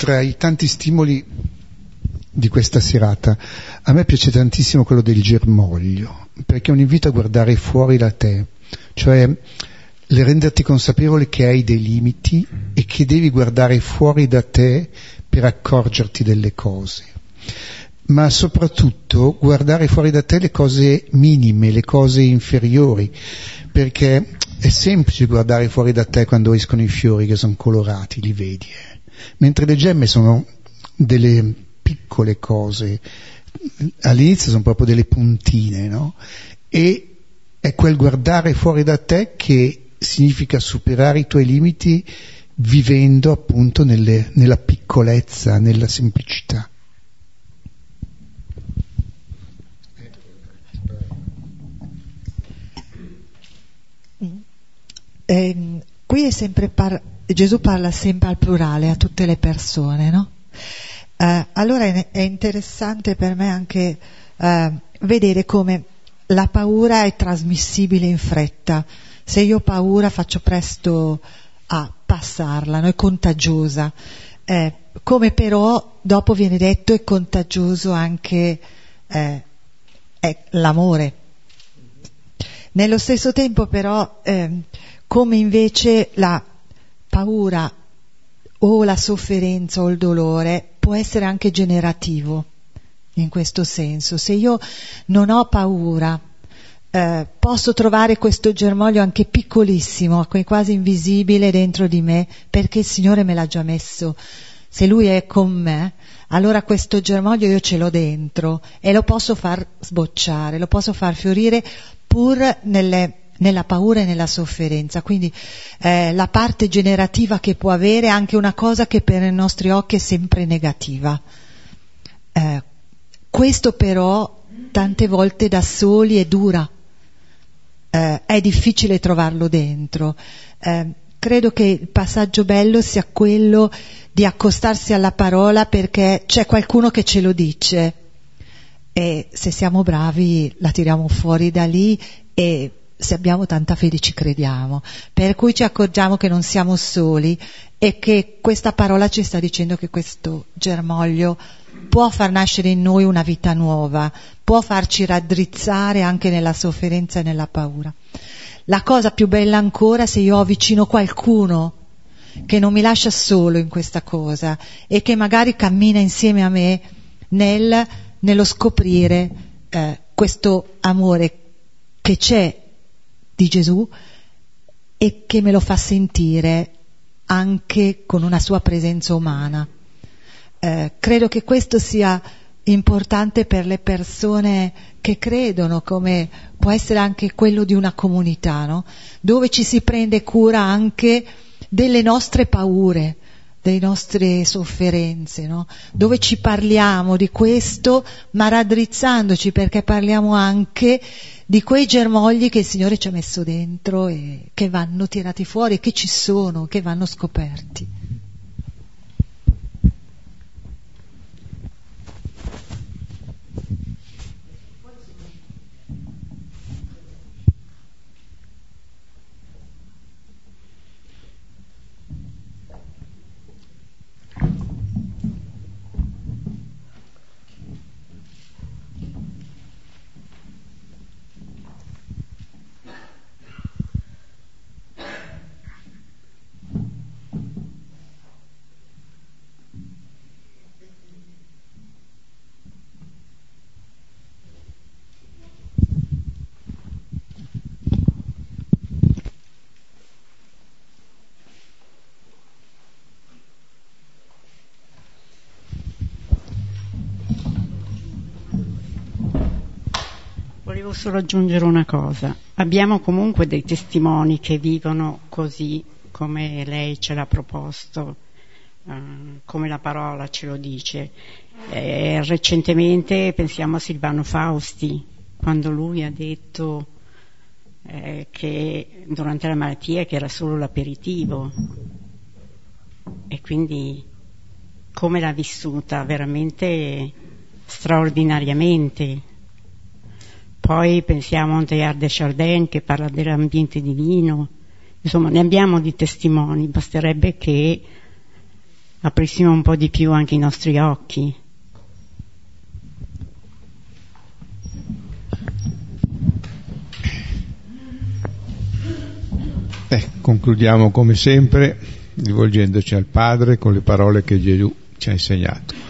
tra i tanti stimoli di questa serata, a me piace tantissimo quello del germoglio, perché è un invito a guardare fuori da te, cioè le renderti consapevole che hai dei limiti e che devi guardare fuori da te per accorgerti delle cose. Ma soprattutto guardare fuori da te le cose minime, le cose inferiori, perché è semplice guardare fuori da te quando escono i fiori che sono colorati, li vedi. Eh? Mentre le gemme sono delle piccole cose, all'inizio sono proprio delle puntine, no? E è quel guardare fuori da te che significa superare i tuoi limiti vivendo appunto nelle, nella piccolezza, nella semplicità. Eh, qui è sempre par- Gesù parla sempre al plurale, a tutte le persone, no? Eh, allora è, è, interessante per me anche eh, vedere come la paura è trasmissibile in fretta. Se io ho paura faccio presto a passarla, no? è contagiosa. Eh, come però dopo viene detto è contagioso anche eh, l'amore. Nello stesso tempo però ehm, come invece la paura o la sofferenza o il dolore può essere anche generativo in questo senso. Se io non ho paura, eh, posso trovare questo germoglio anche piccolissimo, quasi invisibile dentro di me, perché il Signore me l'ha già messo. Se Lui è con me, allora questo germoglio io ce l'ho dentro e lo posso far sbocciare, lo posso far fiorire pur nelle nella paura e nella sofferenza. Quindi eh, la parte generativa che può avere è anche una cosa che per i nostri occhi è sempre negativa. Eh, questo però tante volte da soli è dura, eh, è difficile trovarlo dentro. Eh, credo che il passaggio bello sia quello di accostarsi alla parola perché c'è qualcuno che ce lo dice e se siamo bravi la tiriamo fuori da lì e se abbiamo tanta fede ci crediamo, per cui ci accorgiamo che non siamo soli e che questa parola ci sta dicendo che questo germoglio può far nascere in noi una vita nuova, può farci raddrizzare anche nella sofferenza e nella paura. La cosa più bella ancora se io ho vicino qualcuno che non mi lascia solo in questa cosa e che magari cammina insieme a me nel, nello scoprire eh, questo amore che c'è di Gesù e che me lo fa sentire anche con una sua presenza umana. Eh, credo che questo sia importante per le persone che credono, come può essere anche quello di una comunità, no? dove ci si prende cura anche delle nostre paure, delle nostre sofferenze, no? dove ci parliamo di questo, ma raddrizzandoci perché parliamo anche di quei germogli che il Signore ci ha messo dentro e che vanno tirati fuori, che ci sono, che vanno scoperti. Volevo solo aggiungere una cosa. Abbiamo comunque dei testimoni che vivono così come lei ce l'ha proposto, eh, come la parola ce lo dice. Eh, recentemente pensiamo a Silvano Fausti, quando lui ha detto eh, che durante la malattia che era solo l'aperitivo e quindi come l'ha vissuta veramente straordinariamente poi pensiamo a Teilhard de Chardin che parla dell'ambiente divino, insomma ne abbiamo di testimoni, basterebbe che aprissimo un po' di più anche i nostri occhi. Eh, concludiamo come sempre rivolgendoci al Padre con le parole che Gesù ci ha insegnato.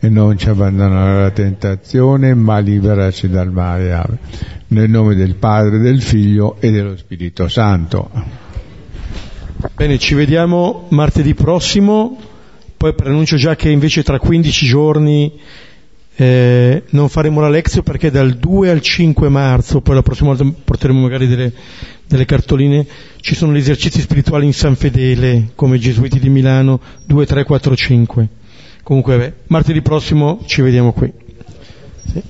e non ci abbandonare alla tentazione, ma liberaci dal male. Nel nome del Padre, del Figlio e dello Spirito Santo. Bene, ci vediamo martedì prossimo, poi preannuncio già che invece tra 15 giorni eh, non faremo la lezione perché dal 2 al 5 marzo, poi la prossima volta porteremo magari delle, delle cartoline, ci sono gli esercizi spirituali in San Fedele, come Gesuiti di Milano, 2, 3, 4, 5. Comunque, beh, martedì prossimo ci vediamo qui. Sì.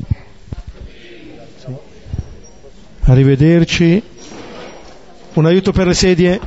Arrivederci. Un aiuto per le sedie.